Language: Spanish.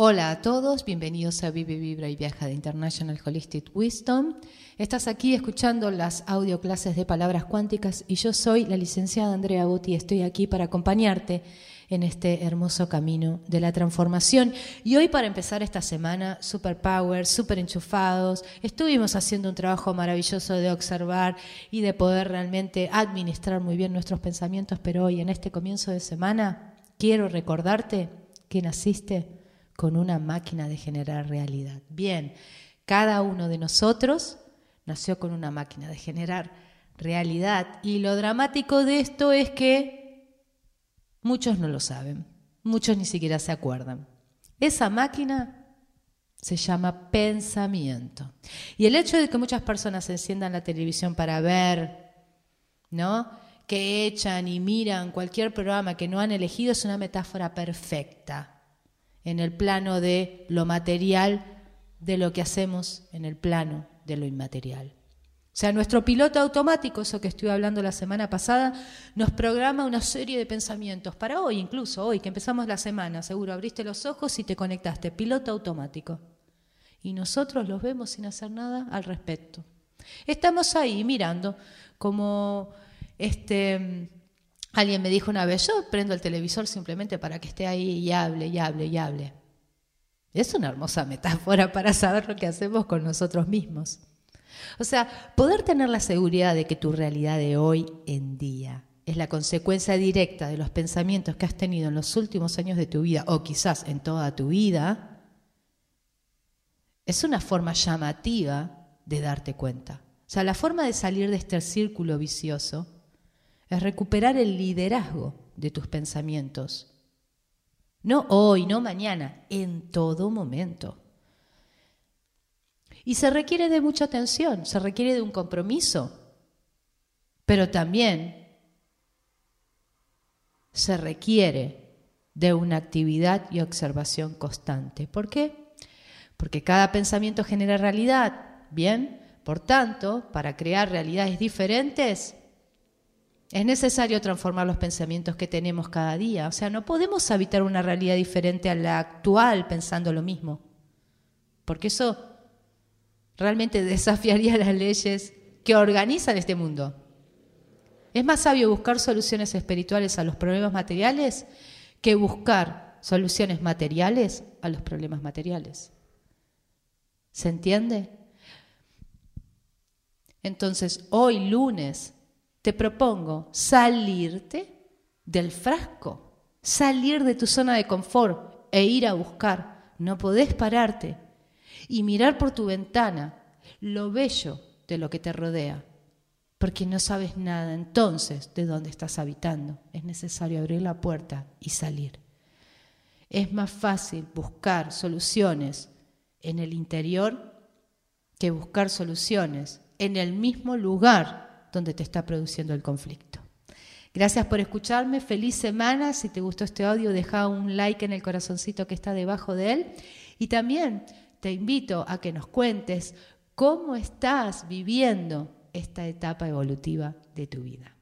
Hola a todos, bienvenidos a Vive, Vibra y Viaja de International Holistic Wisdom. Estás aquí escuchando las audio clases de palabras cuánticas y yo soy la licenciada Andrea Botti y estoy aquí para acompañarte en este hermoso camino de la transformación. Y hoy para empezar esta semana, super power, super enchufados, estuvimos haciendo un trabajo maravilloso de observar y de poder realmente administrar muy bien nuestros pensamientos, pero hoy en este comienzo de semana quiero recordarte que naciste con una máquina de generar realidad. Bien, cada uno de nosotros nació con una máquina de generar realidad y lo dramático de esto es que muchos no lo saben, muchos ni siquiera se acuerdan. Esa máquina se llama pensamiento. Y el hecho de que muchas personas enciendan la televisión para ver, ¿no? Que echan y miran cualquier programa que no han elegido es una metáfora perfecta en el plano de lo material, de lo que hacemos en el plano de lo inmaterial. O sea, nuestro piloto automático, eso que estuve hablando la semana pasada, nos programa una serie de pensamientos para hoy, incluso hoy que empezamos la semana, seguro abriste los ojos y te conectaste, piloto automático. Y nosotros los vemos sin hacer nada al respecto. Estamos ahí mirando como este Alguien me dijo una vez, yo prendo el televisor simplemente para que esté ahí y hable y hable y hable. Es una hermosa metáfora para saber lo que hacemos con nosotros mismos. O sea, poder tener la seguridad de que tu realidad de hoy en día es la consecuencia directa de los pensamientos que has tenido en los últimos años de tu vida o quizás en toda tu vida, es una forma llamativa de darte cuenta. O sea, la forma de salir de este círculo vicioso es recuperar el liderazgo de tus pensamientos. No hoy, no mañana, en todo momento. Y se requiere de mucha atención, se requiere de un compromiso, pero también se requiere de una actividad y observación constante. ¿Por qué? Porque cada pensamiento genera realidad, ¿bien? Por tanto, para crear realidades diferentes, es necesario transformar los pensamientos que tenemos cada día. O sea, no podemos habitar una realidad diferente a la actual pensando lo mismo. Porque eso realmente desafiaría las leyes que organizan este mundo. Es más sabio buscar soluciones espirituales a los problemas materiales que buscar soluciones materiales a los problemas materiales. ¿Se entiende? Entonces, hoy lunes te propongo salirte del frasco, salir de tu zona de confort e ir a buscar. No podés pararte y mirar por tu ventana lo bello de lo que te rodea, porque no sabes nada entonces de dónde estás habitando. Es necesario abrir la puerta y salir. Es más fácil buscar soluciones en el interior que buscar soluciones en el mismo lugar donde te está produciendo el conflicto. Gracias por escucharme, feliz semana, si te gustó este audio deja un like en el corazoncito que está debajo de él y también te invito a que nos cuentes cómo estás viviendo esta etapa evolutiva de tu vida.